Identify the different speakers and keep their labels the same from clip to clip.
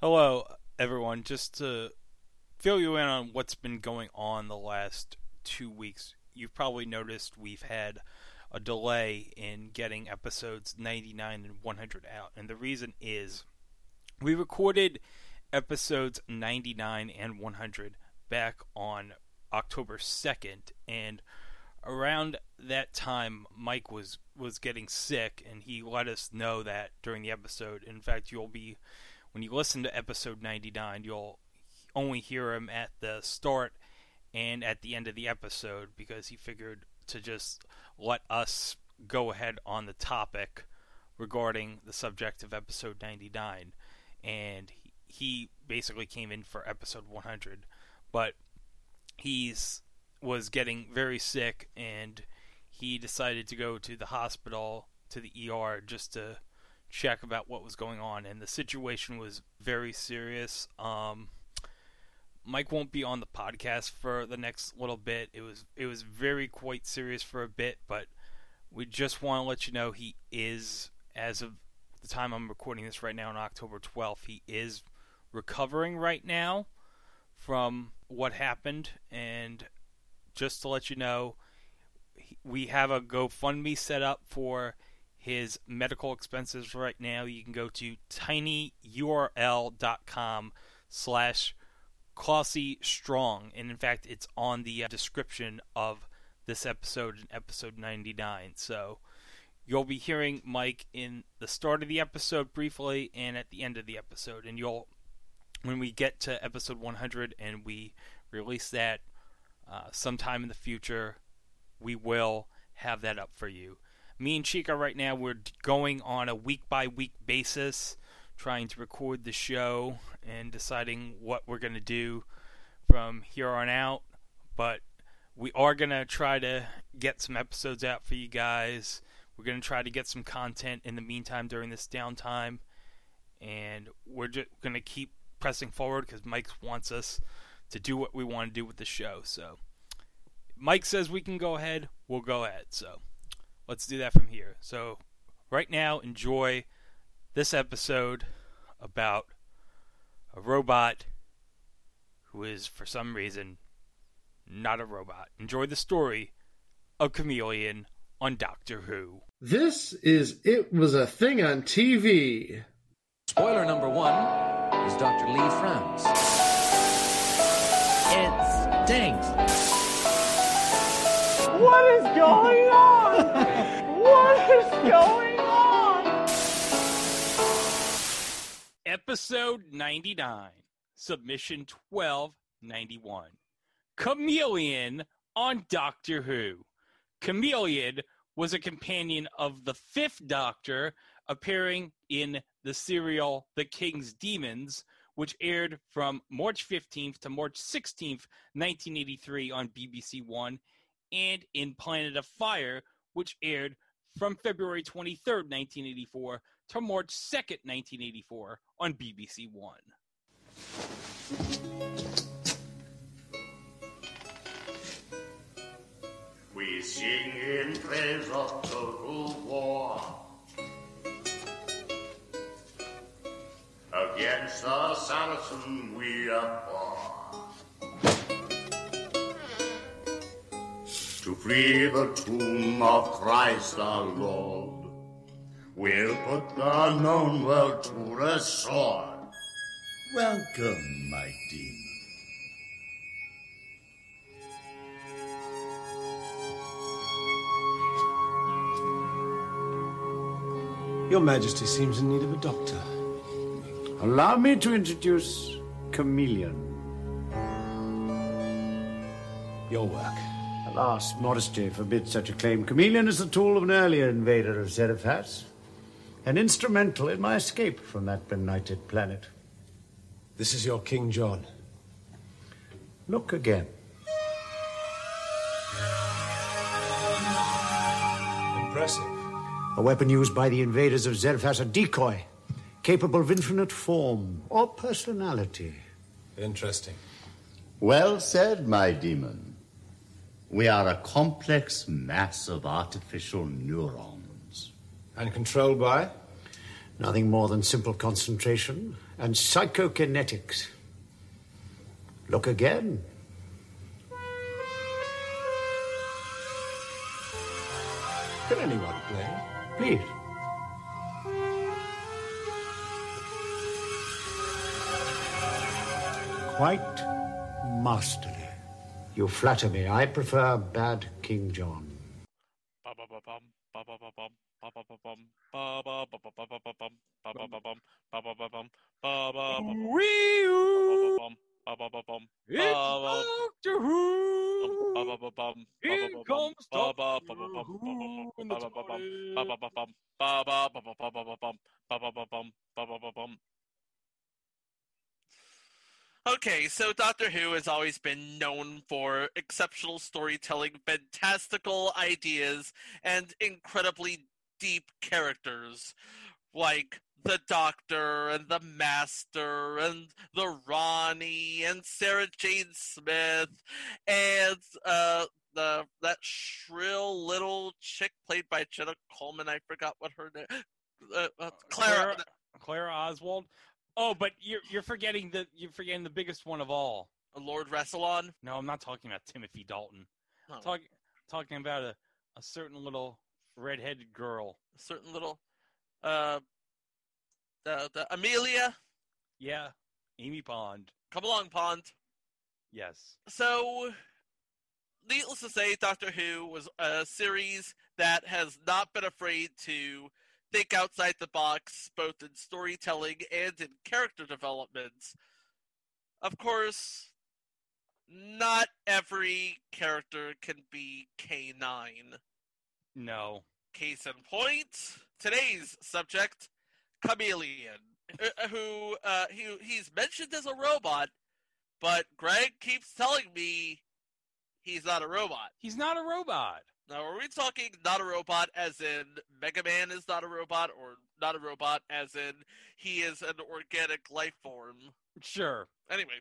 Speaker 1: Hello, everyone. Just to fill you in on what's been going on the last two weeks, you've probably noticed we've had a delay in getting episodes 99 and 100 out. And the reason is we recorded episodes 99 and 100 back on October 2nd. And around that time, Mike was, was getting sick, and he let us know that during the episode. In fact, you'll be, when you listen to episode 99, you'll only hear him at the start and at the end of the episode because he figured to just let us go ahead on the topic regarding the subject of episode 99 and he basically came in for episode 100 but he's was getting very sick and he decided to go to the hospital to the ER just to check about what was going on and the situation was very serious um Mike won't be on the podcast for the next little bit. It was it was very quite serious for a bit, but we just want to let you know he is as of the time I'm recording this right now on October 12th, he is recovering right now from what happened and just to let you know we have a GoFundMe set up for his medical expenses right now. You can go to tinyurl.com slash Classy Strong, and in fact, it's on the uh, description of this episode in episode 99. So you'll be hearing Mike in the start of the episode briefly and at the end of the episode, and you'll when we get to episode 100 and we release that uh, sometime in the future, we will have that up for you. Me and Chica right now we're going on a week by week basis trying to record the show and deciding what we're going to do from here on out. But we are going to try to get some episodes out for you guys. We're going to try to get some content in the meantime during this downtime. And we're just going to keep pressing forward because Mike wants us to do what we want to do with the show. So Mike says we can go ahead, we'll go ahead. So let's do that from here. So right now, enjoy this episode about a robot who is, for some reason, not a robot. Enjoy the story of Kamelion on Doctor Who.
Speaker 2: This is It Was a Thing on TV.
Speaker 3: Spoiler number one is Dr. Lee Frowns. It stinks.
Speaker 4: What is going on? what is going on?
Speaker 1: Episode 99, Submission 1291. Kamelion on Doctor Who. Kamelion was a companion of the Fifth Doctor, appearing in the serial The King's Demons, which aired from March 15th to March 16th, 1983 on BBC One, and in Planet of Fire, which aired from February 23rd, 1984 to March 2nd, 1984 on BBC One.
Speaker 5: We sing in praise of total war against the Saracen we abhor. To free the tomb of Christ our Lord, we'll put the known world to the sword.
Speaker 6: Welcome, my demon.
Speaker 7: Your Majesty seems in need of a doctor.
Speaker 8: Allow me to introduce Kamelion.
Speaker 7: Your work.
Speaker 8: Alas, modesty forbids such a claim. Kamelion is the tool of an earlier invader of Xeriphas, and instrumental in my escape from that benighted planet.
Speaker 7: This is your King John.
Speaker 8: Look again.
Speaker 7: Impressive.
Speaker 8: A weapon used by the invaders of Xeriphas, a decoy, capable of infinite form or personality.
Speaker 7: Interesting.
Speaker 6: Well said, my demon. We are a complex mass of artificial neurons.
Speaker 7: And controlled by?
Speaker 8: Nothing more than simple concentration and psychokinetics. Look again.
Speaker 7: Can anyone play?
Speaker 8: Please. Quite masterly. You flatter me. I prefer bad King John.
Speaker 1: It's Doctor Who. Here comes Doctor Who in the
Speaker 9: Okay, so Doctor Who has always been known for exceptional storytelling, fantastical ideas, and incredibly deep characters like the Doctor and the Master and the Rani and Sarah Jane Smith and uh, the that shrill little chick played by Jenna Coleman. I forgot what her name. Uh, uh, Clara.
Speaker 1: Clara, Clara Oswald. Oh, but you're you're forgetting the you're forgetting the biggest one of all.
Speaker 9: A Lord Rassilon.
Speaker 1: No, I'm not talking about Timothy Dalton.
Speaker 9: Oh,
Speaker 1: I'm talking talking about a, a certain little redheaded girl.
Speaker 9: a certain little uh the, the Amelia.
Speaker 1: Yeah, Amy Pond.
Speaker 9: Come along, Pond.
Speaker 1: Yes.
Speaker 9: So, needless to say, Doctor Who was a series that has not been afraid to think outside the box, both in storytelling and in character development. Of course, not every character can be K9.
Speaker 1: No.
Speaker 9: Case in point, today's subject, Kamelion, uh, who uh, he, he's mentioned as a robot, but Greg keeps telling me he's not a robot.
Speaker 1: He's not a robot.
Speaker 9: Now, are we talking not a robot as in Mega Man is not a robot, or not a robot as in he is an organic life form?
Speaker 1: Sure.
Speaker 9: Anyway,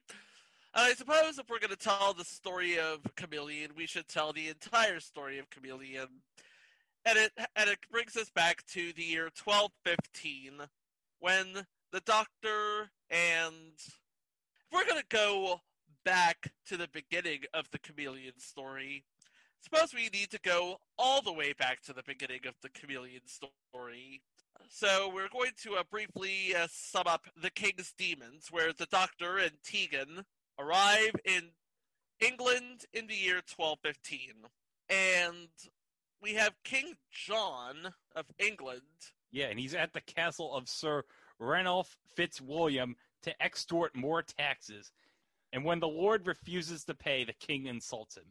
Speaker 9: I suppose if we're going to tell the story of Kamelion, we should tell the entire story of Kamelion. And it and it brings us back to the year 1215 when the doctor and if we're going to go back to the beginning of the Kamelion story, suppose we need to go all the way back to the beginning of the Kamelion story. So we're going to uh, briefly uh, sum up the King's Demons, where the Doctor and Tegan arrive in England in the year 1215. And we have King John of England.
Speaker 1: Yeah, and he's at the castle of Sir Ranulph Fitzwilliam to extort more taxes. And when the Lord refuses to pay, the king insults him.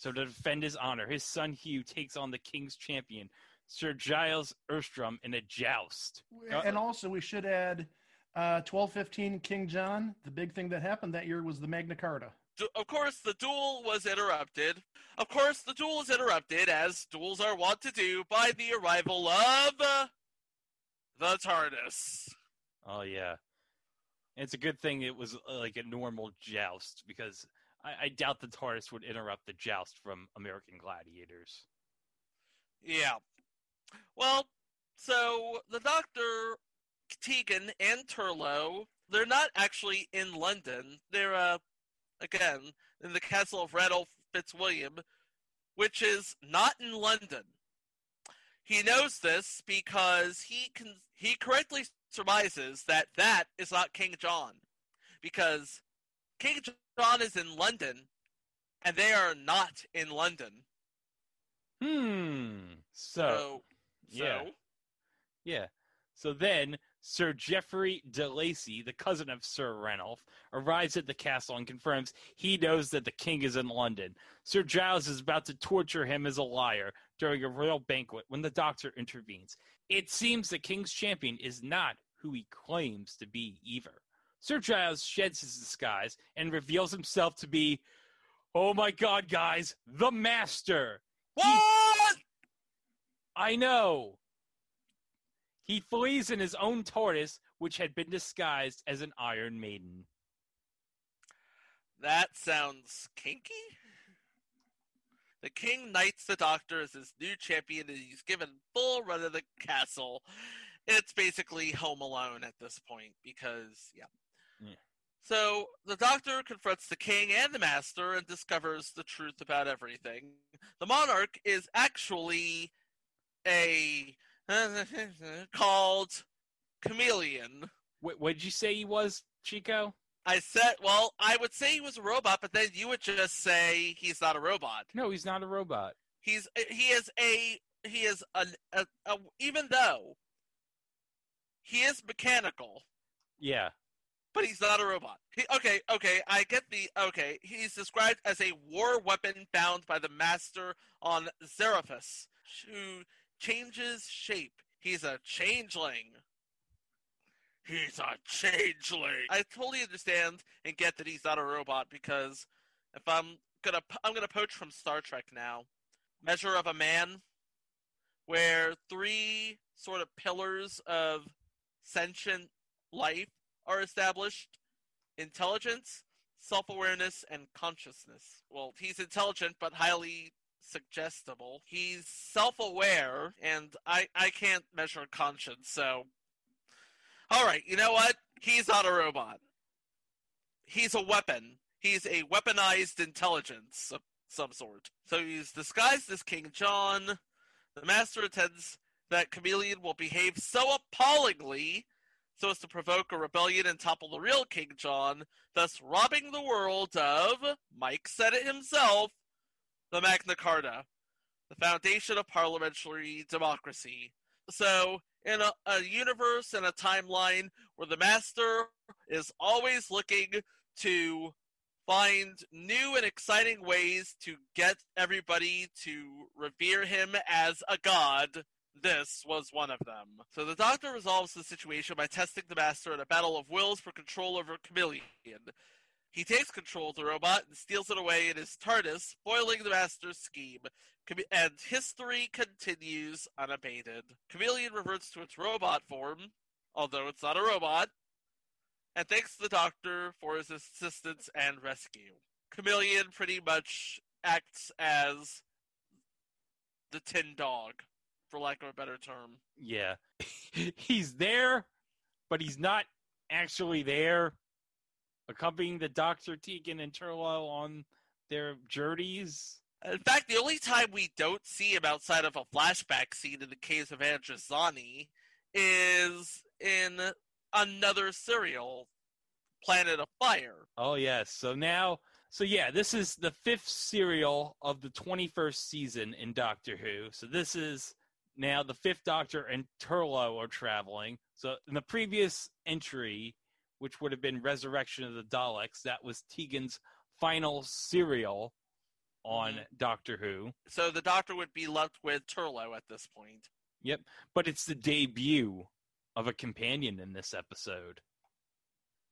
Speaker 1: So to defend his honor, his son Hugh takes on the king's champion, Sir Gilles Estram, in a joust.
Speaker 10: And also, we should add uh, 1215 King John. The big thing that happened that year was the Magna Carta.
Speaker 9: Of course, the duel was interrupted. Of course, the duel was interrupted, as duels are wont to do, by the arrival of the TARDIS.
Speaker 1: Oh yeah, and it's a good thing it was uh, like a normal joust because I, I doubt the TARDIS would interrupt the joust from American Gladiators.
Speaker 9: Yeah. Well, so the Doctor, Tegan, and Turlough, they're not actually in London. They're, uh, again, in the castle of Ranulph Fitzwilliam, which is not in London. He knows this because he can he correctly surmises that that is not King John, because King John is in London, and they are not in London.
Speaker 1: Hmm. So,
Speaker 9: So,
Speaker 1: yeah.
Speaker 9: so
Speaker 1: Yeah. So then, Sir Geoffrey de Lacy, the cousin of Sir Ranulph, arrives at the castle and confirms he knows that the king is in London. Sir Gilles is about to torture him as a liar during a royal banquet when the doctor intervenes. It seems the king's champion is not who he claims to be either. Sir Gilles sheds his disguise and reveals himself to be, oh my god, guys, the master.
Speaker 9: what?
Speaker 1: I know. He flees in his own TARDIS, which had been disguised as an Iron Maiden.
Speaker 9: That sounds kinky. The king knights the doctor as his new champion, and he's given full run of the castle. it's basically Home Alone at this point because yeah.
Speaker 1: Yeah.
Speaker 9: So the doctor confronts the king and the master and discovers the truth about everything. The monarch is actually a called Kamelion.
Speaker 1: What did you say he was, Chico?
Speaker 9: I said, well, I would say he was a robot, but then you would just say he's not a robot.
Speaker 1: No, he's not a robot.
Speaker 9: He's he is a he is an a, a, even though he is mechanical,
Speaker 1: Yeah.
Speaker 9: But he's not a robot. He, okay, okay, I get the okay. He's described as a war weapon bound by the master on Xeriphas, who changes shape. He's a changeling. He's a changeling. I totally understand and get that he's not a robot because if I'm gonna I'm gonna poach from Star Trek now. Measure of a Man, where three sort of pillars of sentient life are established intelligence, self awareness, and consciousness. Well, he's intelligent but highly suggestible. He's self aware, and I, I can't measure conscience, so. Alright, you know what? He's not a robot. He's a weapon. He's a weaponized intelligence of some sort. So he's disguised as King John. The master intends that Kamelion will behave so appallingly so as to provoke a rebellion and topple the real King John, thus robbing the world of, Mike said it himself, the Magna Carta, the foundation of parliamentary democracy. So, in a, a universe and a timeline where the Master is always looking to find new and exciting ways to get everybody to revere him as a god, this was one of them. So the Doctor resolves the situation by testing the Master in a battle of wills for control over Kamelion. He takes control of the robot and steals it away in his TARDIS, spoiling the Master's scheme. And history continues unabated. Kamelion reverts to its robot form, although it's not a robot, and thanks the Doctor for his assistance and rescue. Kamelion pretty much acts as the tin dog, for lack of a better term.
Speaker 1: Yeah. he's there, but he's not actually there. Accompanying the Doctor, Tegan, and Turlough on their journeys.
Speaker 9: In fact, the only time we don't see him outside of a flashback scene in the Caves of Androzani is in another serial, Planet of Fire.
Speaker 1: Oh yes. So now, so yeah, this is the fifth serial of the twenty-first season in Doctor Who. So this is now the fifth Doctor and Turlough are traveling. So in the previous entry, which would have been Resurrection of the Daleks, that was Tegan's final serial on Doctor Who.
Speaker 9: So the Doctor would be left with Turlough at this point.
Speaker 1: Yep. But it's the debut of a companion in this episode.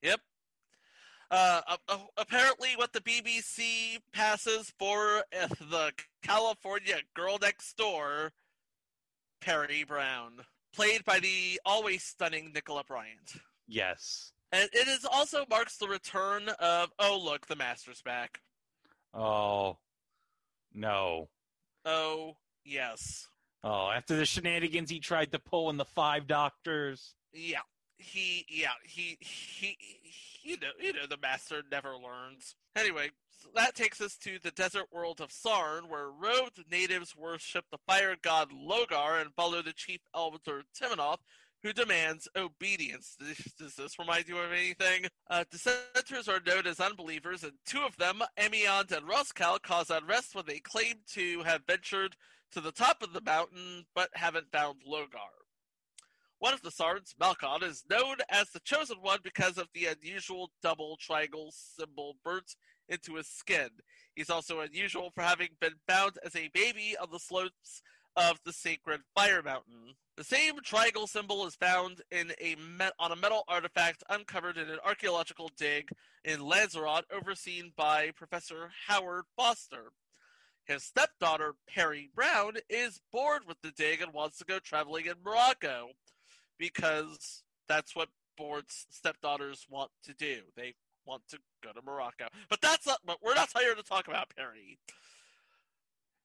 Speaker 9: Yep. Uh, apparently, what the BBC passes for the California girl next door, Peri Brown, played by the always stunning Nicola Bryant.
Speaker 1: Yes.
Speaker 9: And it is also marks the return of oh look, the Master's back.
Speaker 1: Oh. No.
Speaker 9: Oh yes,
Speaker 1: Oh, after the shenanigans he tried to pull in the five doctors.
Speaker 9: yeah. He yeah he he, he you know you know the Master never learns. Anyway, that takes us to the desert world of Sarn, where robed natives worship the fire god Logar and follow the chief elder Timanov, who demands obedience. Does- this remind you of anything? Uh, dissenters are known as unbelievers, and two of them, Amyand and Roskal, cause unrest when they claim to have ventured to the top of the mountain but haven't found Logar. One of the Sarns, Malkon, is known as the Chosen One because of the unusual double triangle symbol burnt into his skin. He's also unusual for having been found as a baby on the slopes of the sacred Fire Mountain. The same triangle symbol is found in a on a metal artifact uncovered in an archaeological dig in Lanzarote, overseen by Professor Howard Foster. His stepdaughter, Peri Brown, is bored with the dig and wants to go traveling in Morocco because that's what bored stepdaughters want to do. They want to go to Morocco. But that's not, but we're not here to talk about Peri.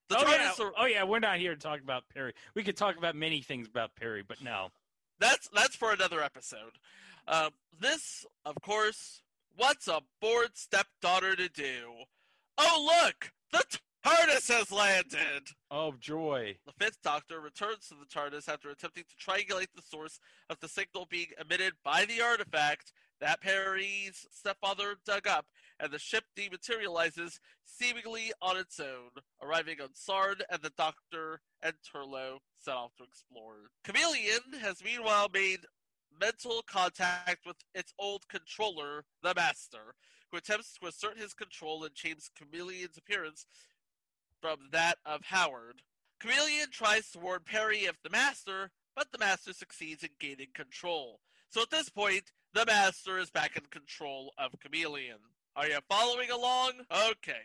Speaker 9: The
Speaker 1: oh, yeah.
Speaker 9: Are-
Speaker 1: oh yeah, we're not here to talk about Peri. We could talk about many things about Peri, but no.
Speaker 9: that's that's for another episode. Um, this, of course, what's a bored stepdaughter to do? Oh, look, the TARDIS has landed.
Speaker 1: Oh joy!
Speaker 9: The Fifth Doctor returns to the TARDIS after attempting to triangulate the source of the signal being emitted by the artifact that Peri's stepfather dug up, and the ship dematerializes seemingly on its own, arriving on Sarn, and the Doctor and Turlough set off to explore. Kamelion has meanwhile made mental contact with its old controller, the Master, who attempts to assert his control and change Kamelion's appearance from that of Howard. Kamelion tries to warn Peri of the Master, but the Master succeeds in gaining control. So at this point, the Master is back in control of Kamelion. Are you following along? Okay.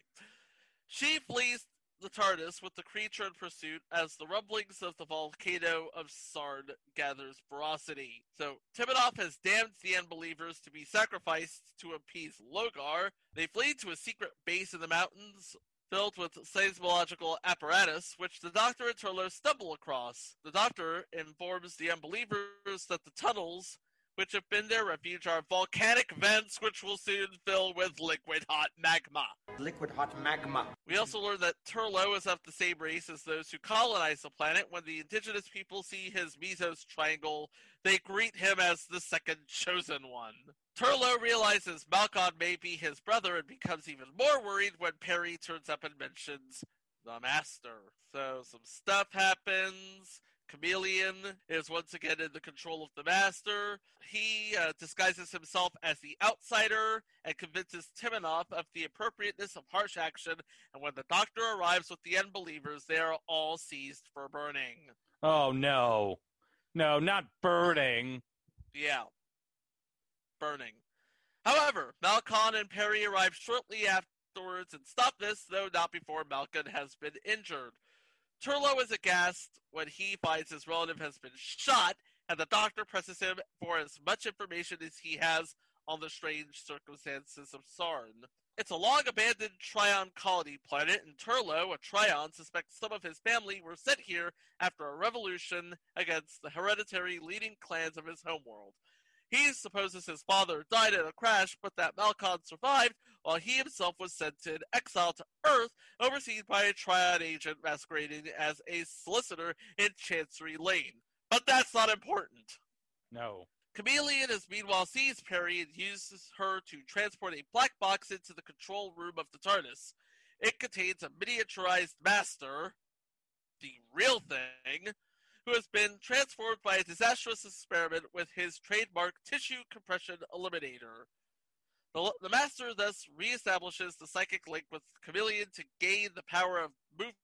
Speaker 9: She flees the TARDIS with the creature in pursuit as the rumblings of the volcano of Sarn gathers ferocity. So Timanov has damned the unbelievers to be sacrificed to appease Logar. They flee to a secret base in the mountains filled with seismological apparatus, which the Doctor and Turlough stumble across. The Doctor informs the unbelievers that the tunnels which have been their refuge are volcanic vents which will soon fill with liquid hot magma.
Speaker 11: Liquid hot magma.
Speaker 9: We also learn that Turlough is of the same race as those who colonize the planet. When the indigenous people see his Misos triangle, they greet him as the second chosen one. Turlough realizes Malkon may be his brother and becomes even more worried when Peri turns up and mentions the Master. So some stuff happens. Kamelion is once again in the control of the Master. He uh, disguises himself as the outsider and convinces Timanov of the appropriateness of harsh action. And when the Doctor arrives with the unbelievers, they are all seized for burning.
Speaker 1: Oh no, no, not burning.
Speaker 9: Yeah, burning. However, Malkon and Peri arrive shortly afterwards and stop this, though not before Malkon has been injured. Turlough is aghast when he finds his relative has been shot, and the doctor presses him for as much information as he has on the strange circumstances of Sarn. It's a long abandoned Trion colony planet, and Turlough, a Trion, suspects some of his family were sent here after a revolution against the hereditary leading clans of his homeworld. He supposes his father died in a crash, but that Malkon survived, while he himself was sent in exile to Earth, overseen by a triad agent masquerading as a solicitor in Chancery Lane. But that's not important.
Speaker 1: No.
Speaker 9: Kamelion has meanwhile seized Peri and uses her to transport a black box into the control room of the TARDIS. It contains a miniaturized master, the real thing, who has been transformed by a disastrous experiment with his trademark tissue compression eliminator. The, the Master thus reestablishes the psychic link with Kamelion to gain the power of movement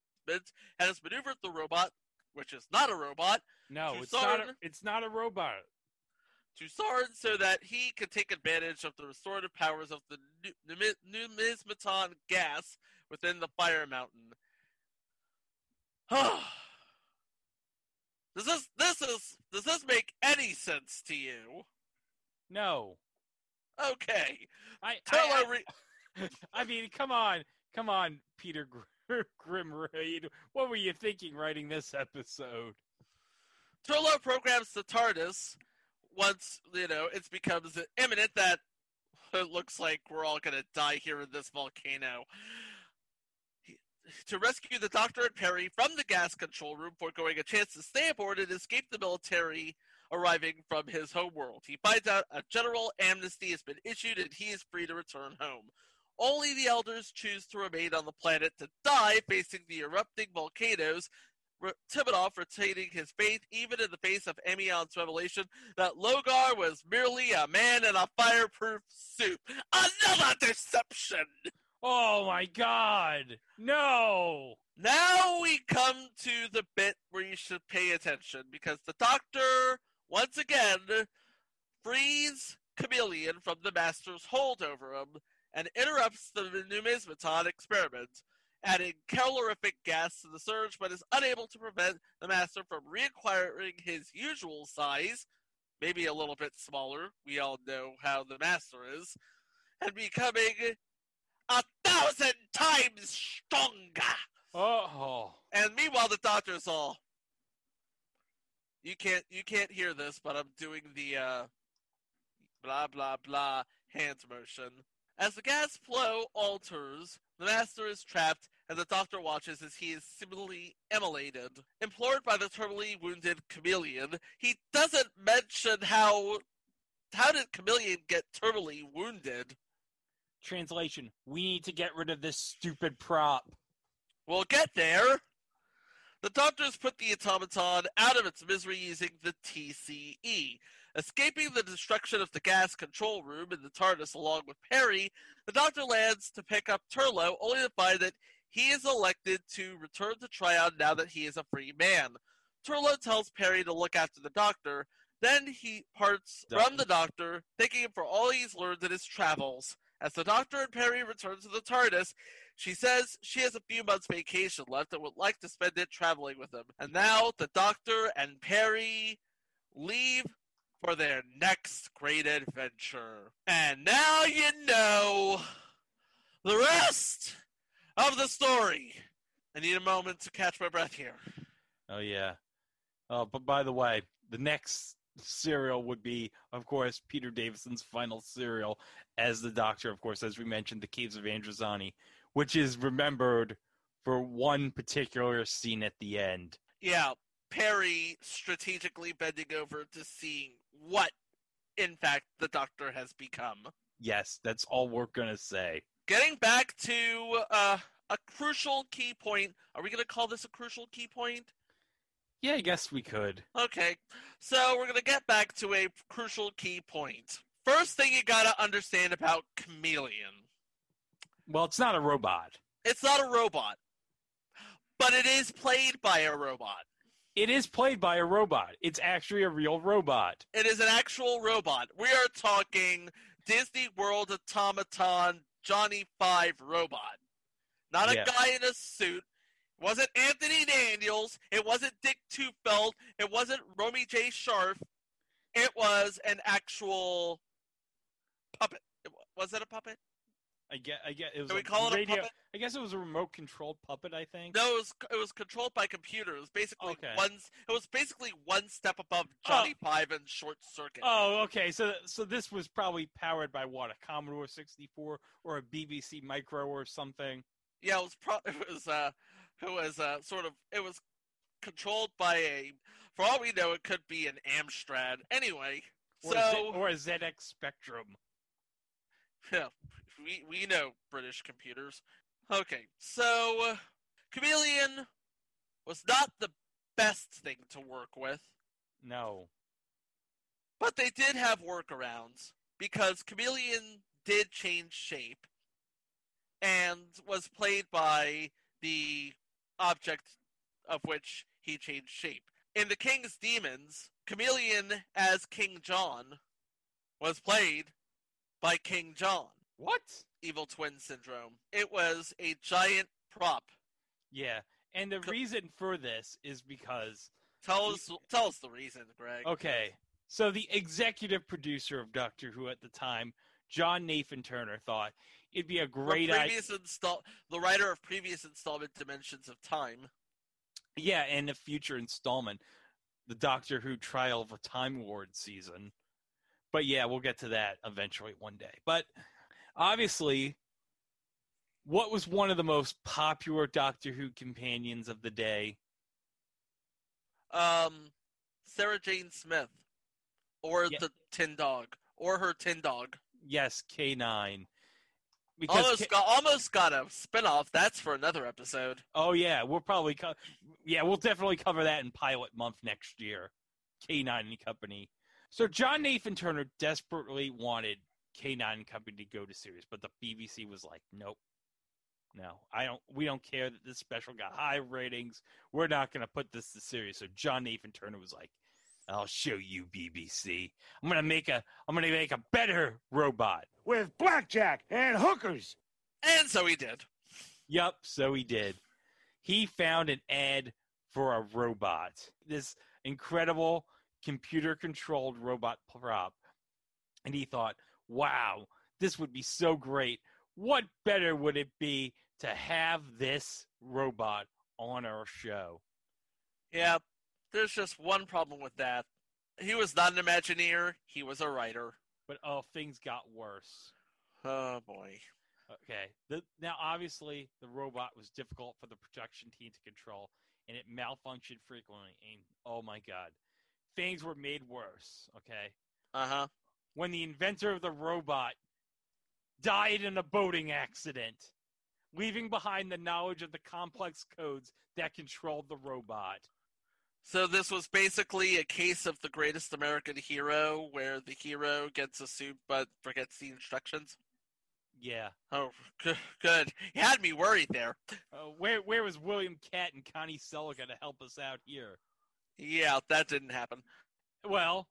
Speaker 9: and has maneuvered the robot, which is not a robot,
Speaker 1: No, it's not. A, it's not a robot.
Speaker 9: to Sarn so that he can take advantage of the restorative powers of the nu- numi- numismaton gas within the fire mountain. does this this is does this make any sense to you?
Speaker 1: No.
Speaker 9: Okay.
Speaker 1: I. I,
Speaker 9: re-
Speaker 1: I, I mean, come on, come on, Peter Gr- Grimwade. What were you thinking writing this episode?
Speaker 9: Turlough programs the TARDIS once, you know, it becomes imminent that it looks like we're all going to die here in this volcano. To rescue the Doctor and Peri from the gas control room, foregoing a chance to stay aboard and escape the military arriving from his homeworld. He finds out a general amnesty has been issued and he is free to return home. Only the elders choose to remain on the planet to die facing the erupting volcanoes Timanov retaining his faith even in the face of Amyand's revelation that Logar was merely a man in a fireproof suit. Another deception!
Speaker 1: Oh my God! No.
Speaker 9: Now we come to the bit where you should pay attention because the doctor, once again, frees Kamelion from the Master's hold over him and interrupts the numismaton experiment, adding calorific gas to the surge, but is unable to prevent the Master from reacquiring his usual size, maybe a little bit smaller, we all know how the Master is, and becoming a thousand times stronger.
Speaker 1: Oh.
Speaker 9: And meanwhile, the doctor's all, You can't you can't hear this, but I'm doing the uh, blah blah blah hand motion. As the gas flow alters, the master is trapped, and the doctor watches as he is similarly immolated. Implored by the terminally wounded Kamelion, he doesn't mention how how did Kamelion get terminally wounded.
Speaker 1: Translation: We need to get rid of this stupid prop.
Speaker 9: We'll get there. The doctors put the automaton out of its misery using the TCE. Escaping the destruction of the gas control room in the TARDIS along with Peri, the doctor lands to pick up Turlough, only to find that he is elected to return to Trion now that he is a free man. Turlough tells Peri to look after the doctor, then he parts from the doctor, thanking him for all he's learned in his travels. As the doctor and Peri return to the TARDIS, she says she has a few months' vacation left and would like to spend it traveling with him. And now the doctor and Peri leave for their next great adventure. And now you know the rest of the story. I need a moment to catch my breath here.
Speaker 1: Oh yeah. Oh, but by the way, the next serial would be, of course, Peter Davison's final serial as the Doctor, of course, as we mentioned, the Caves of Androzani, which is remembered for one particular scene at the end.
Speaker 9: Yeah, Peri strategically bending over to seeing what, in fact, the Doctor has become.
Speaker 1: Yes, that's all we're gonna say.
Speaker 9: Getting back to uh, a crucial key point. Are we going to call this a crucial key point?
Speaker 1: Yeah, I guess we could.
Speaker 9: Okay, so we're going to get back to a crucial key point. First thing you got to understand about Kamelion
Speaker 1: Well, it's not a robot.
Speaker 9: it's not a robot, but it is played by a robot.
Speaker 1: It is played by a robot. It's actually a real robot.
Speaker 9: It is an actual robot. We are talking Disney World automaton Johnny Five robot. Not a
Speaker 1: Yeah.
Speaker 9: guy in a suit. It wasn't Anthony Daniels. It wasn't Dick Tufeld. It wasn't Romy J. Sharf. It was an actual puppet. Was it a puppet?
Speaker 1: I get. I get. It was
Speaker 9: Can we
Speaker 1: a
Speaker 9: call it a puppet?
Speaker 1: I guess it was a remote-controlled puppet. I think.
Speaker 9: No, it was it was controlled by computer. It was basically
Speaker 1: Okay.
Speaker 9: one. It was basically one step above Johnny Five and Short Circuit.
Speaker 1: Oh, okay. So, so this was probably powered by what a Commodore 64 or a BBC Micro or something.
Speaker 9: Yeah, it was pro- it was uh it was uh sort of it was controlled by a for all we know it could be an Amstrad. Anyway,
Speaker 1: Or,
Speaker 9: so
Speaker 1: Z- or a ZX Spectrum.
Speaker 9: yeah, we we know British computers. Okay, so uh, Kamelion was not the best thing to work with,
Speaker 1: No.
Speaker 9: but they did have workarounds because Kamelion did change shape and was played by the object of which he changed shape. In The King's Demons, Kamelion as King John was played by King John.
Speaker 1: What?
Speaker 9: Evil twin syndrome. It was a giant prop.
Speaker 1: Yeah. And the
Speaker 9: Co-
Speaker 1: reason for this is because
Speaker 9: Tell us tell us the reason, Greg.
Speaker 1: Okay. So the executive producer of Doctor Who at the time, John Nathan Turner, thought it'd be a
Speaker 9: The
Speaker 1: great idea.
Speaker 9: previous install the writer of previous installment Dimensions of Time.
Speaker 1: Yeah, and the future installment, the Doctor Who Trial of a Time Lord season. But yeah, we'll get to that eventually one day. But obviously, what was one of the most popular Doctor Who companions of the day?
Speaker 9: Um Sarah Jane Smith. Or
Speaker 1: Yeah.
Speaker 9: the Tin Dog. Or her Tin Dog.
Speaker 1: Yes, K9. Because
Speaker 9: Almost
Speaker 1: K-
Speaker 9: got almost got a spin-off. That's for another episode.
Speaker 1: Oh yeah, we'll probably co- yeah, we'll definitely cover that in pilot month next year. K9 and Company. So John Nathan Turner desperately wanted K9 and Company to go to series, but the BBC was like, "Nope. No. I don't we don't care that this special got high ratings. We're not going to put this to series." So John Nathan Turner was like, "I'll show you BBC. I'm going to make a I'm to make a better robot."
Speaker 8: With blackjack and hookers.
Speaker 9: And so he did.
Speaker 1: Yup, so he did. He found an ad for a robot. This incredible computer controlled robot prop. And he thought, wow, this would be so great. What better would it be to have this robot on our show?
Speaker 9: Yeah. There's just one problem with that. He was not an Imagineer, he was a writer.
Speaker 1: But oh, things got worse.
Speaker 9: Oh boy.
Speaker 1: Okay. The, now, obviously, the robot was difficult for the production team to control, and it malfunctioned frequently. And oh my god, things were made worse. Okay.
Speaker 9: Uh huh.
Speaker 1: When the inventor of the robot died in a boating accident, leaving behind the knowledge of the complex codes that controlled the robot.
Speaker 9: So this was basically a case of the greatest American hero, where the hero gets a suit but forgets the instructions.
Speaker 1: Yeah.
Speaker 9: Oh, good. good. You had me worried there.
Speaker 1: Uh, where where was William Katt and Connie Sellecca to help us out here?
Speaker 9: Yeah, that didn't happen.
Speaker 1: Well,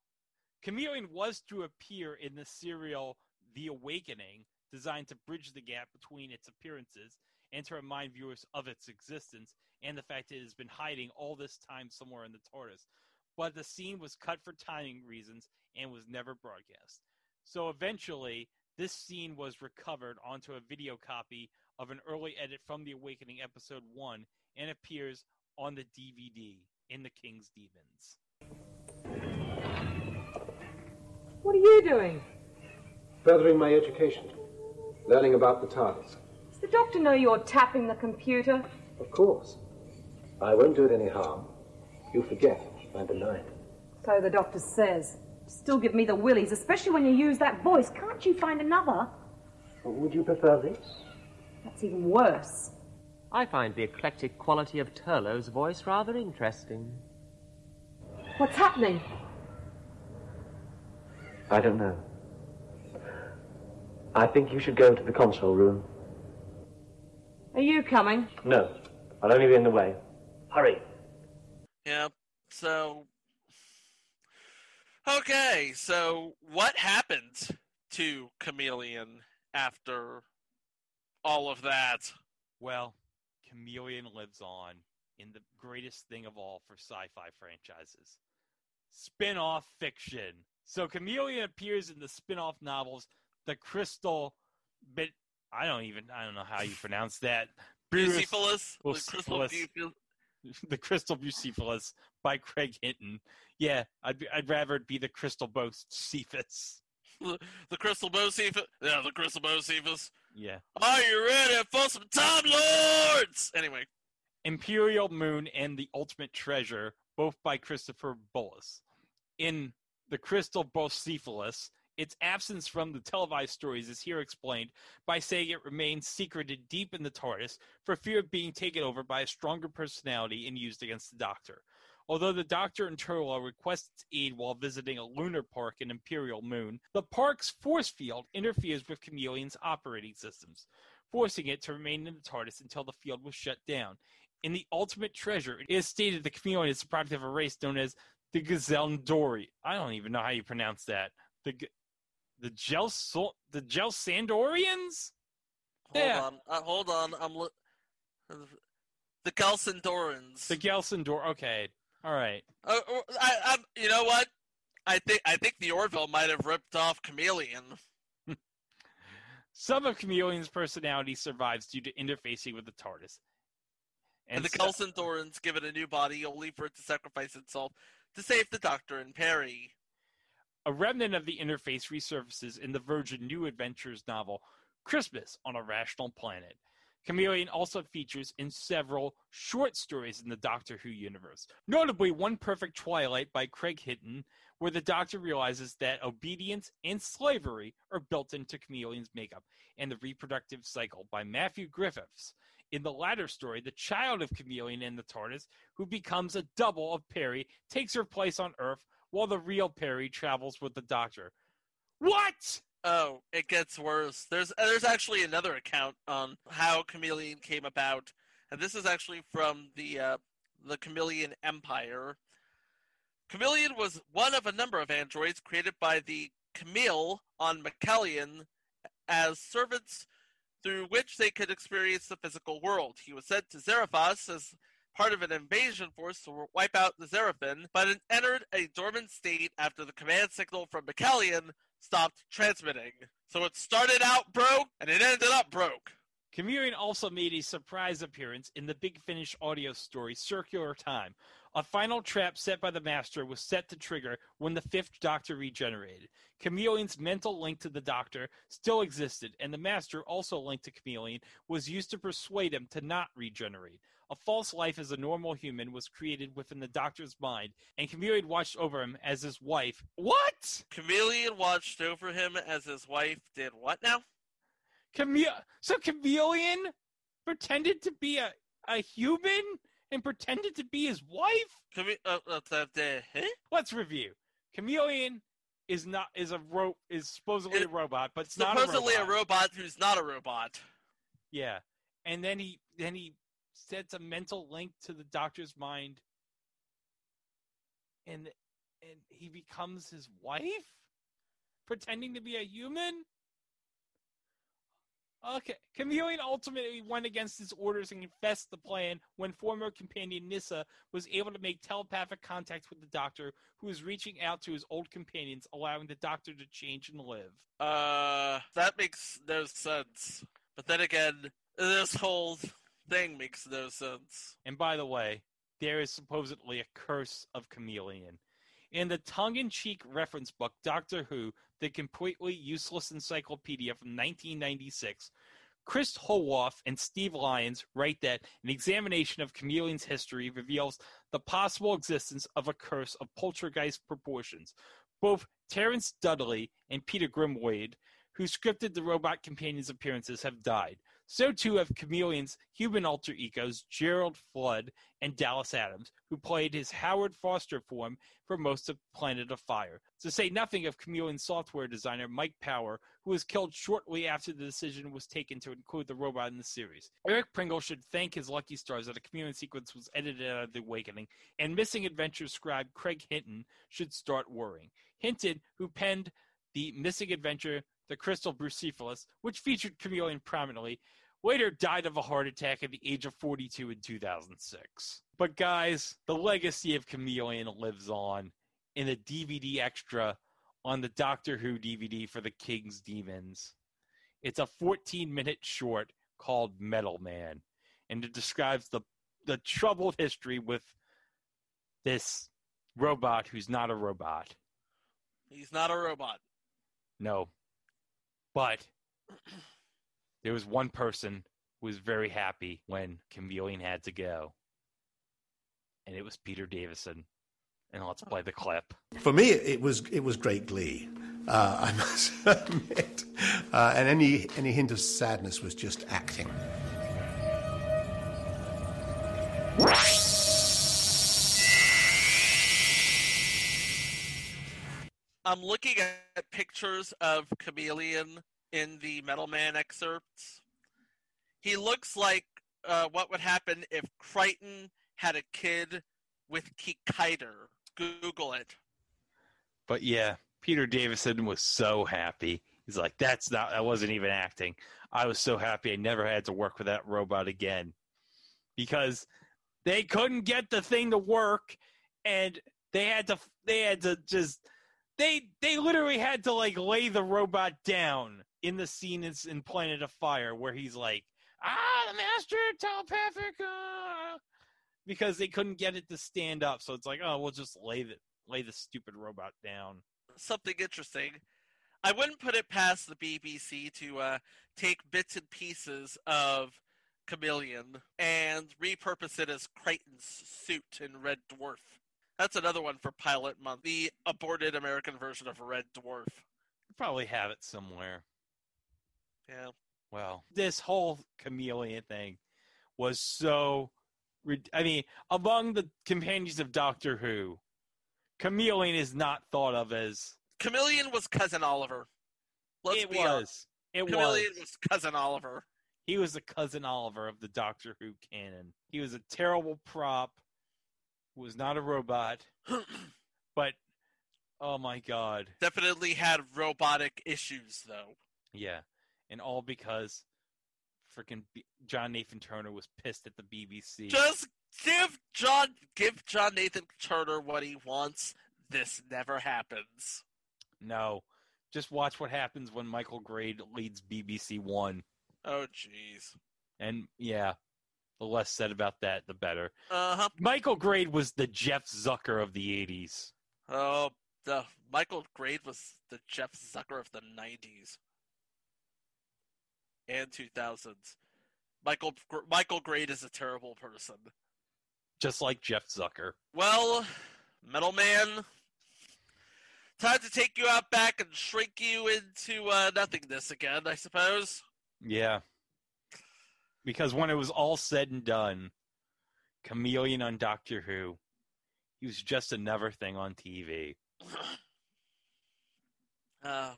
Speaker 1: Kamelion was to appear in the serial The Awakening, designed to bridge the gap between its appearances and to remind viewers of its existence and the fact that it has been hiding all this time somewhere in the TARDIS. But the scene was cut for timing reasons and was never broadcast. So eventually, this scene was recovered onto a video copy of an early edit from The Awakening episode 1 and appears on the DVD in The King's Demons.
Speaker 11: What are you doing?
Speaker 7: Furthering my education. Learning about the TARDIS.
Speaker 11: Does the doctor know you're tapping the computer?
Speaker 7: Of course. I won't do it any harm. You forget. I'm benign.
Speaker 11: So the doctor says. Still give me the willies, especially when you use that voice. Can't you find another?
Speaker 7: Would you prefer this?
Speaker 11: That's even worse.
Speaker 12: I find the eclectic quality of Turlough's voice rather interesting.
Speaker 11: What's happening?
Speaker 7: I don't know. I think you should go to the console room.
Speaker 11: Are you coming?
Speaker 7: No, I'll only be in the way. Hurry.
Speaker 9: Yeah. So. Okay, so what happened to Kamelion after all of that?
Speaker 1: Well, Kamelion lives on in the greatest thing of all for sci fi franchises spin off fiction. So Kamelion appears in the spin off novels The Crystal Bit. I don't even, I don't know how you pronounce that.
Speaker 9: Bucephalus? The
Speaker 1: Bucephalus.
Speaker 9: Bucephalus?
Speaker 1: the Crystal Bucephalus by Craig Hinton. Yeah, I'd, be, I'd rather it be the Crystal Bocephus.
Speaker 9: The, the Crystal Bucephalus? Yeah, the Crystal Bucephalus.
Speaker 1: Yeah.
Speaker 9: Are you ready for some Time Lords? Anyway,
Speaker 1: Imperial Moon and the Ultimate Treasure, both by Christopher Bulis. In The Crystal Bocephalus, its absence from the televised stories is here explained by saying it remains secreted deep in the TARDIS for fear of being taken over by a stronger personality and used against the Doctor. Although the Doctor and Turlough request its aid while visiting a lunar park in Imperial Moon, the park's force field interferes with Kamelion's operating systems, forcing it to remain in the TARDIS until the field was shut down. In the Ultimate Treasure, it is stated the Kamelion is a product of a race known as the Gazellendori. I don't even know how you pronounce that. The the Gel the Gelsandorians.
Speaker 9: hold
Speaker 1: Yeah.
Speaker 9: on. Uh, hold on. I'm li- the Gelsandorans.
Speaker 1: The Gelsandor. Okay, all right.
Speaker 9: Uh, uh, I, I, you know what? I think I think the Orville might have ripped off Kamelion.
Speaker 1: Some of Kamelion's personality survives due to interfacing with the TARDIS.
Speaker 9: And, the
Speaker 1: so-
Speaker 9: Gelsandorans give it a new body only for it to sacrifice itself to save the Doctor and Peri.
Speaker 1: A remnant of the interface resurfaces in the Virgin New Adventures novel Christmas on a Rational Planet. Kamelion also features in several short stories in the Doctor Who universe, notably One Perfect Twilight by Craig Hinton, where the Doctor realizes that obedience and slavery are built into Kamelion's makeup, and The Reproductive Cycle by Matthew Griffiths. In the latter story, the child of Kamelion and the TARDIS, who becomes a double of Peri, takes her place on Earth while the real Peri travels with the Doctor. What?
Speaker 9: Oh, it gets worse. There's uh, there's actually another account on how Kamelion came about, and this is actually from the uh, the Kamelion Empire. Kamelion was one of a number of androids created by the Camille on Macallion as servants through which they could experience the physical world. He was sent to Xeriphas as part of an invasion force to wipe out the Xeraphin, but it entered a dormant state after the command signal from Macallion stopped transmitting. So it started out broke and it ended up broke.
Speaker 1: Kamelion also made a surprise appearance in the Big Finish audio story Circular Time. A final trap set by the Master was set to trigger when the Fifth Doctor regenerated. Kamelion's mental link to the Doctor still existed, and the Master, also linked to Kamelion, was used to persuade him to not regenerate. A false life as a normal human was created within the Doctor's mind, and Kamelion watched over him as his wife. What?
Speaker 9: Kamelion watched over him as his wife did what now?
Speaker 1: Chame- so Kamelion pretended to be a, a human and pretended to be his wife?
Speaker 9: Chame- uh, uh, uh, uh, huh?
Speaker 1: Let's review. Kamelion is not is a ro- is supposedly a robot, but it's not
Speaker 9: Supposedly
Speaker 1: a robot.
Speaker 9: a robot who's not a robot.
Speaker 1: Yeah, and then he then he sets a mental link to the doctor's mind, and and he becomes his wife, pretending to be a human. Okay, Kamelion ultimately went against his orders and confessed the plan when former companion Nyssa was able to make telepathic contact with the Doctor, who was reaching out to his old companions, allowing the Doctor to change and live.
Speaker 9: Uh, that makes no sense. But then again, this whole thing makes no sense.
Speaker 1: And by the way, there is supposedly a curse of Kamelion. In the tongue in cheek reference book, Doctor Who, the completely useless encyclopedia from 1996, Chris Howarth and Steve Lyons write that an examination of Kamelion's history reveals the possible existence of a curse of poltergeist proportions. Both Terence Dudley and Peter Grimwade, who scripted the robot companion's appearances, have died. So too have Kamelion's human alter egos Gerald Flood and Dallas Adams, who played his Howard Foster form for most of Planet of Fire. To say nothing of Kamelion software designer Mike Power, who was killed shortly after the decision was taken to include the robot in the series. Eric Pringle should thank his lucky stars that a Kamelion sequence was edited out of The Awakening, and Missing Adventures scribe Craig Hinton should start worrying. Hinton, who penned the Missing Adventure the Crystal Bucephalus, which featured Kamelion prominently, later died of a heart attack at the age of 42 in 2006. But guys, the legacy of Kamelion lives on in a DVD extra on the Doctor Who DVD for the King's Demons. It's a 14 minute short called Metal Man, and it describes the, the troubled history with this robot who's not a robot.
Speaker 9: He's not a robot.
Speaker 1: No. But there was one person who was very happy when Kamelion had to go. And it was Peter Davison. And let's play the clip.
Speaker 13: For me, it was it was great glee. Uh, I must admit, uh, and any any hint of sadness was just acting.
Speaker 9: I'm looking at pictures of Kamelion in the Metal Man excerpts. He looks like uh, what would happen if Kryten had a kid with Kikiter. Google it.
Speaker 1: But yeah, Peter Davison was so happy. He's like, that's not, that wasn't even acting. I was so happy I never had to work with that robot again. Because they couldn't get the thing to work and they had to, they had to just, they, they literally had to like lay the robot down in the scene in, in Planet of Fire where he's like, ah, the master telepathic, uh, because they couldn't get it to stand up. So it's like, oh, we'll just lay the lay the stupid robot down.
Speaker 9: Something interesting. I wouldn't put it past the BBC to uh, take bits and pieces of Kamelion and repurpose it as Kryten's suit in Red Dwarf. That's another one for Pilot Month. The aborted American version of Red Dwarf.
Speaker 1: Probably have it somewhere.
Speaker 9: Yeah.
Speaker 1: Well, this whole Kamelion thing was so. I mean, among the companions of Doctor Who, Kamelion is not thought of as.
Speaker 9: Kamelion was cousin Oliver. Let's
Speaker 1: it was.
Speaker 9: honest.
Speaker 1: It
Speaker 9: Kamelion
Speaker 1: was.
Speaker 9: was cousin Oliver.
Speaker 1: He was the cousin Oliver of the Doctor Who canon. He was a terrible prop. Was not a robot, but oh my god,
Speaker 9: Definitely had robotic issues though.
Speaker 1: yeah, and all because freaking B- John Nathan Turner was pissed at the BBC.
Speaker 9: Just give John give John Nathan Turner what he wants. This never happens.
Speaker 1: No. Just watch what happens when Michael Grade leads BBC One.
Speaker 9: Oh, jeez.
Speaker 1: And yeah, the less said about that, the better.
Speaker 9: Uh huh.
Speaker 1: Michael Grade was the Jeff Zucker of the 80s.
Speaker 9: Oh, the Michael Grade was the Jeff Zucker of the '90s and 2000s. Michael Michael Grade is a terrible person.
Speaker 1: Just like Jeff Zucker.
Speaker 9: Well, Metal Man, time to take you out back and shrink you into uh, nothingness again, I suppose.
Speaker 1: Yeah. Because when it was all said and done, Kamelion on Doctor Who, he was just another thing on TV.
Speaker 9: Uh,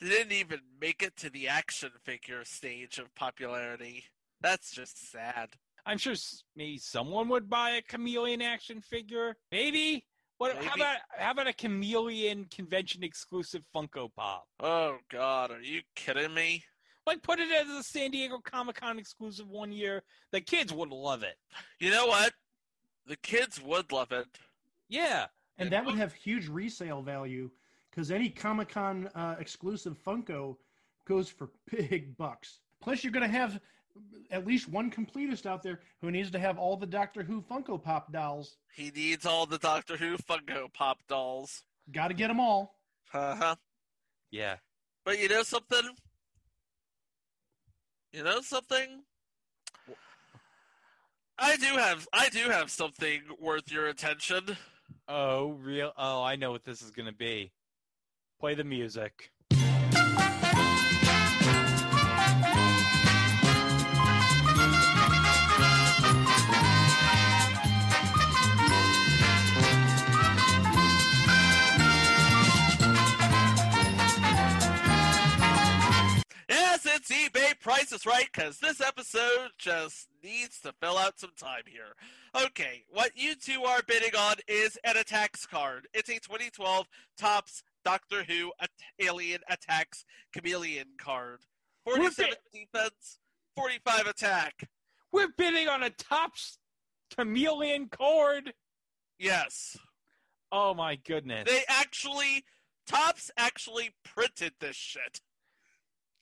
Speaker 9: they didn't even make it to the action figure stage of popularity. That's just sad.
Speaker 1: I'm sure maybe someone would buy a Kamelion action figure. Maybe. What? How about how about a Kamelion convention exclusive Funko Pop?
Speaker 9: Oh God, are you kidding me?
Speaker 1: Like put it as a San Diego Comic Con exclusive one year. The kids would love it.
Speaker 9: You know what? The kids would love it.
Speaker 1: Yeah.
Speaker 10: and that would have huge resale value because any Comic Con uh, exclusive Funko goes for big bucks. Plus, you're going to have at least one completist out there who needs to have all the Doctor Who Funko Pop dolls.
Speaker 9: He needs all the Doctor Who Funko Pop dolls.
Speaker 10: Got to get them all.
Speaker 9: Uh huh.
Speaker 1: Yeah.
Speaker 9: But you know something? You know something? I do have I do have something worth your attention.
Speaker 1: Oh, real. Oh, I know what this is going to be. Play the music.
Speaker 9: Because this episode just needs to fill out some time here. Okay, what you two are bidding on is an attacks card. It's a 2012 Topps Doctor Who At- Alien Attacks Kamelion card. 47 defense, 45 attack.
Speaker 1: We're bidding on a Topps Kamelion card?
Speaker 9: Yes.
Speaker 1: Oh my goodness.
Speaker 9: They actually, Topps actually printed this shit.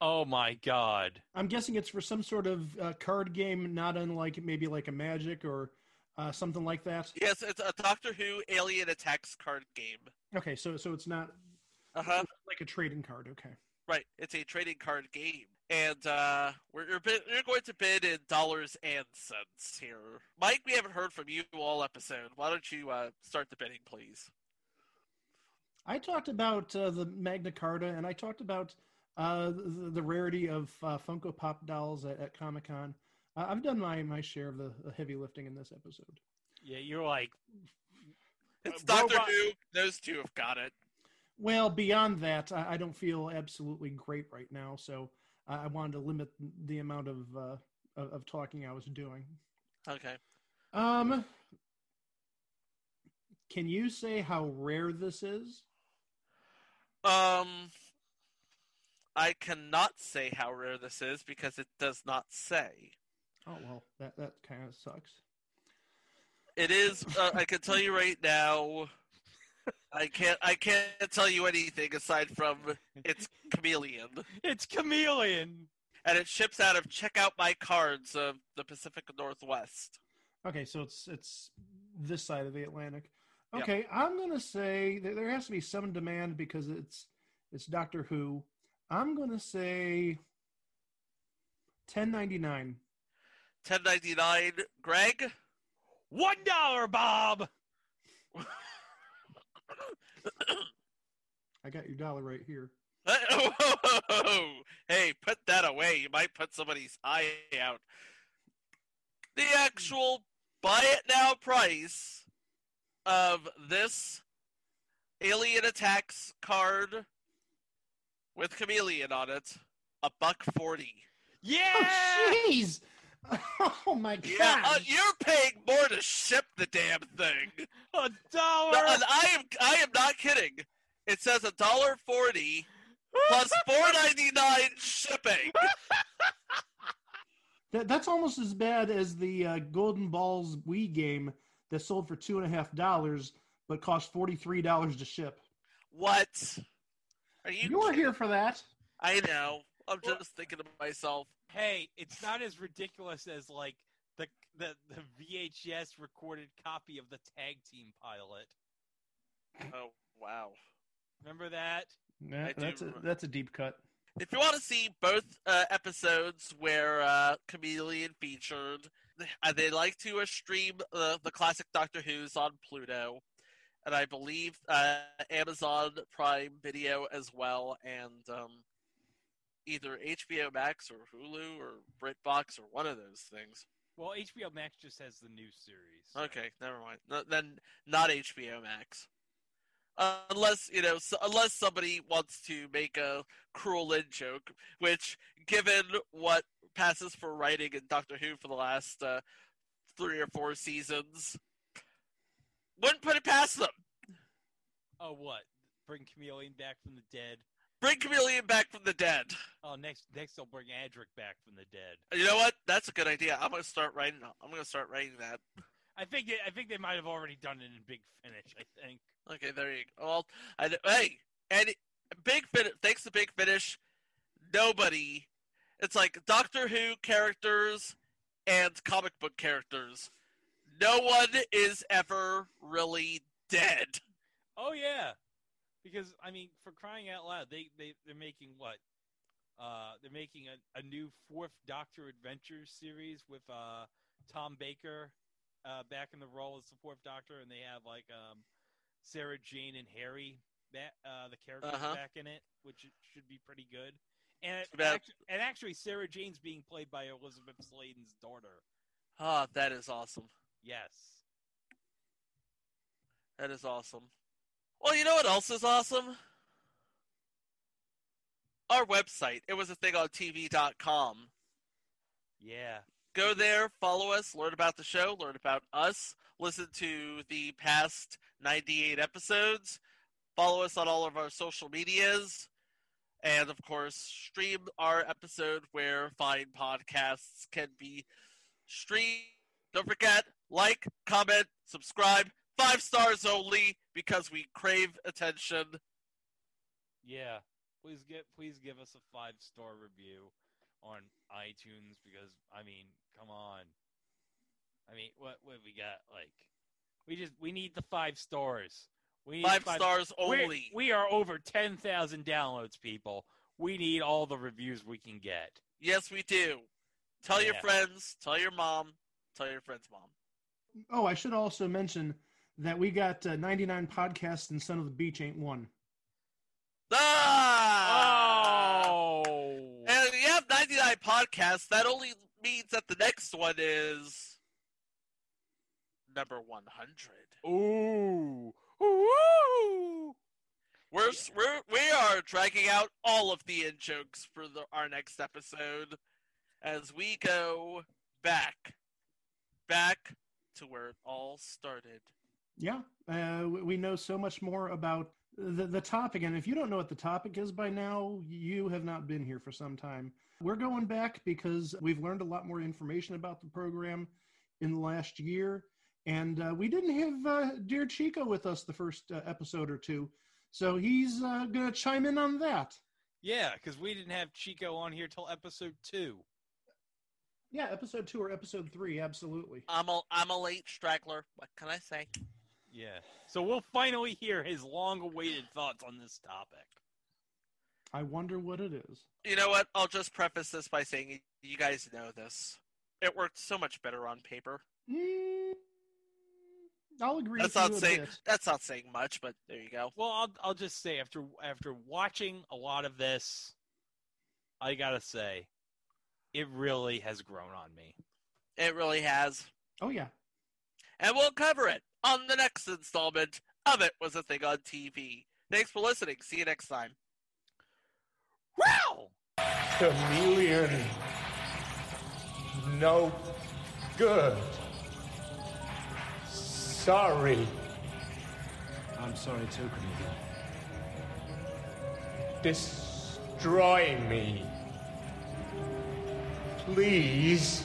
Speaker 1: Oh my god.
Speaker 10: I'm guessing it's for some sort of uh, card game, not unlike maybe like a Magic or uh, something like that.
Speaker 9: Yes, it's a Doctor Who Alien Attacks card game.
Speaker 10: Okay, so so it's not
Speaker 9: Uh huh.
Speaker 10: like a trading card. Okay.
Speaker 9: Right, it's a trading card game, and uh, we're you're, bid, you're going to bid in dollars and cents here. Mike, we haven't heard from you all episode. Why don't you uh, start the bidding, please?
Speaker 10: I talked about uh, the Magna Carta, and I talked about uh, the, the rarity of uh, Funko Pop dolls at, at Comic Con. Uh, I've done my, my share of the, the heavy lifting in this episode.
Speaker 1: Yeah, you're like
Speaker 9: It's
Speaker 1: Uh,
Speaker 9: Doctor Who. Those two have got it.
Speaker 10: Well, beyond that, I, I don't feel absolutely great right now, so I, I wanted to limit the amount of, uh, of of talking I was doing.
Speaker 9: Okay.
Speaker 10: Um, can you say how rare this is?
Speaker 9: Um, I cannot say how rare this is because it does not say.
Speaker 10: Oh well, that that kind of sucks.
Speaker 9: It is. Uh, I can tell you right now. I can't. I can't tell you anything aside from it's Kamelion.
Speaker 1: It's Kamelion.
Speaker 9: and it ships out of check out my cards of the Pacific Northwest.
Speaker 10: Okay, so it's it's this side of the Atlantic.
Speaker 9: Yep.
Speaker 10: Okay, I'm gonna say there has to be some demand because it's it's Doctor Who. I'm gonna say ten ninety nine.
Speaker 9: Ten ninety nine. Greg.
Speaker 1: One dollar, Bob.
Speaker 10: I got your dollar right here.
Speaker 9: hey, put that away. You might put somebody's eye out. The actual buy it now price of this Alien Attacks card with Kamelion on it, a buck forty.
Speaker 1: Yeah.
Speaker 10: Oh, jeez. Oh my god.
Speaker 9: Yeah, uh, you're paying more to ship the damn thing.
Speaker 1: A dollar.
Speaker 9: No, and I am I am not kidding. It says a dollar forty plus four ninety nine shipping.
Speaker 10: That, that's almost as bad as the uh, Golden Balls Wii game that sold for two and a half dollars but cost forty three dollars to ship.
Speaker 9: What? Are you?
Speaker 10: You were here for that.
Speaker 9: I know. I'm just thinking to myself,
Speaker 1: Hey, it's not as ridiculous as like the the, the VHS recorded copy of the tag team pilot.
Speaker 9: oh wow.
Speaker 1: Remember that?
Speaker 10: Yeah, that's a
Speaker 9: remember.
Speaker 10: that's a deep cut.
Speaker 9: If you want to see both uh, episodes where uh, Kamelion featured, uh, they like to uh, stream uh, the classic Doctor Who's on Pluto, and I believe uh, Amazon Prime Video as well, and um, either HBO Max or Hulu or BritBox or one of those things.
Speaker 1: Well, HBO Max just has the new series.
Speaker 9: Okay, never mind. No, then not HBO Max. Uh, unless you know, so, unless somebody wants to make a cruel in joke, which, given what passes for writing in Doctor Who for the last uh, three or four seasons, wouldn't put it past them.
Speaker 1: Oh, what? Bring Kamelion back from the dead.
Speaker 9: Bring Kamelion back from the dead.
Speaker 1: Oh, next next they'll bring Adric back from the dead.
Speaker 9: You know what? That's a good idea. I'm gonna start writing. I'm gonna start writing that.
Speaker 1: I think they, I think they might have already done it in Big Finish. I think.
Speaker 9: Okay, there you go. Well, I, hey, and big fin- thanks to Big Finish, nobody. It's like Doctor Who characters and comic book characters. No one is ever really dead.
Speaker 1: Oh yeah, because I mean, for crying out loud, they they they're making what? Uh, they're making a, a new fourth Doctor Adventures series with uh, Tom Baker uh, back in the role as the fourth Doctor, and they have like um, Sarah Jane and Harry, that uh, the characters
Speaker 9: Uh-huh.
Speaker 1: back in it, which should be pretty good. And
Speaker 9: Too bad-
Speaker 1: and actually, Sarah Jane's being played by Elisabeth Sladen's daughter.
Speaker 9: Ah, that is awesome.
Speaker 1: Yes.
Speaker 9: That is awesome. Well, you know what else is awesome? Our website. It was a thing on TV.com.
Speaker 1: Yeah.
Speaker 9: Go there, follow us, learn about the show, learn about us, listen to the past 98 episodes, follow us on all of our social medias, and of course, stream our episode where fine podcasts can be streamed. Don't forget, like, comment, subscribe, five stars only because we crave attention.
Speaker 1: Yeah. Please get please give us a five star review on iTunes because I mean, come on. I mean, what what we got like we just we need the five stars. We need
Speaker 9: Five stars
Speaker 1: We're-
Speaker 9: only.
Speaker 1: We are over 10,000 downloads, people. We need all the reviews we can get.
Speaker 9: Yes, we do. Tell your friends, tell your mom, tell your friend's mom.
Speaker 10: Oh, I should also mention that we got uh, 99 podcasts and Son of the Beach ain't one.
Speaker 9: Ah!
Speaker 1: Oh!
Speaker 9: And you have 99 podcasts. That only means that the next one is number 100.
Speaker 1: Ooh. Ooh.
Speaker 9: We're, we're we are dragging out all of the in jokes for the, our next episode as we go back, back to where it all started.
Speaker 10: Yeah, uh, we- we know so much more about the, the topic. And if you don't know what the topic is by now, you have not been here for some time. We're going back because we've learned a lot more information about the program in the last year. And uh, we didn't have uh, Dear Chico with us the first uh, episode or two. So he's uh, going to chime in on that.
Speaker 1: Yeah, because we didn't have Chico on here till episode two.
Speaker 10: Yeah, episode two or episode three, absolutely.
Speaker 9: I'm a I'm a late straggler. What can I say?
Speaker 1: Yeah. So we'll finally hear his long-awaited thoughts on this topic.
Speaker 10: I wonder what it is.
Speaker 9: You know what? I'll just preface this by saying you guys know this. It worked so much better on paper.
Speaker 10: Mm, I'll agree
Speaker 9: That's
Speaker 10: with
Speaker 9: not
Speaker 10: you a
Speaker 9: saying
Speaker 10: bit.
Speaker 9: that's not saying much, but there you go.
Speaker 1: Well, I'll I'll just say after after watching a lot of this, I gotta say, it really has grown on me.
Speaker 9: It really has.
Speaker 10: Oh, yeah.
Speaker 9: And we'll cover it on the next installment of It Was a Thing on TV. Thanks for listening. See you next time.
Speaker 1: Wow!
Speaker 14: Kamelion. No good. Sorry.
Speaker 8: I'm sorry too, Kamelion.
Speaker 14: Destroy me. Please.